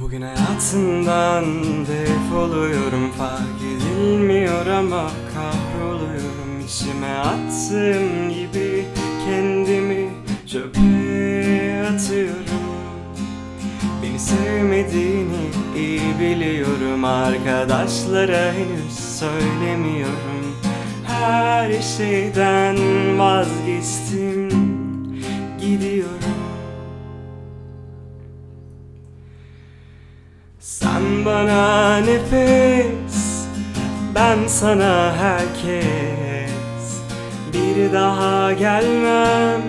Bugün hayatından defoluyorum Fark edilmiyor ama kahroluyorum. İçime attığım gibi kendimi çöpe atıyorum. Beni sevmediğini iyi biliyorum Arkadaşlara henüz söylemiyorum. Her şeyden vazgeçtim Sen bana nefes Ben sana herkes. Bir daha gelmem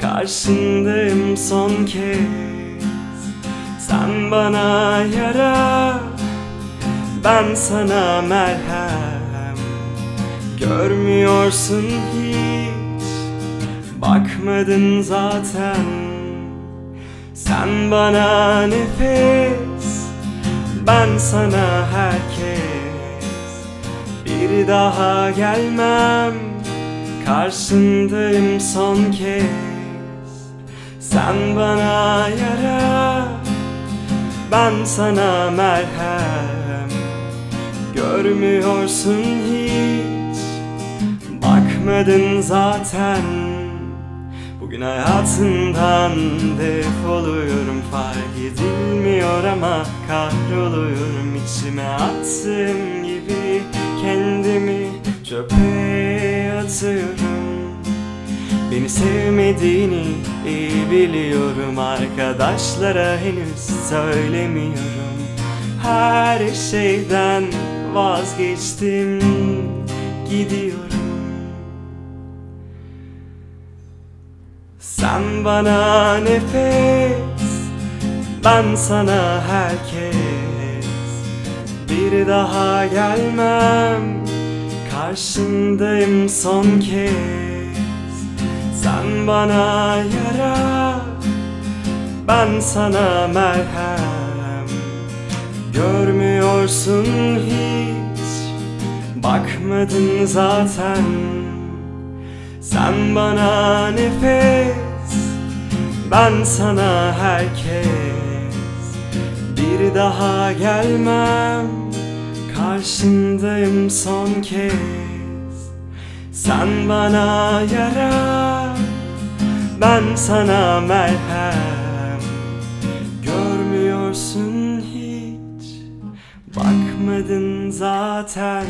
Karşındayım son kez. Sen bana yara Ben sana merhem. Görmüyorsun hiç Bakmadın zaten. Sen bana nefes Ben sana herkes Bir daha gelmem. Karşındayım son kez. Sen bana yara Ben sana merhem. Görmüyorsun hiç Bakmadın zaten Bugün hayatından defoluyorum Fark edilmiyor ama kahroluyorum. İçime attığım gibi kendimi çöpe atıyorum. Beni sevmediğini iyi biliyorum Arkadaşlara henüz söylemiyorum. Her şeyden vazgeçtim gidiyorum Sen bana nefes Ben sana herkes. Bir daha gelmem Karşındayım son kez. Sen bana yara Ben sana merhem. Görmüyorsun hiç Bakmadın zaten sen bana nefes Ben sana herkes. Bir daha gelmem Karşındayım son kez. Sen bana yara Ben sana merhem. Görmüyorsun hiç Bakmadın zaten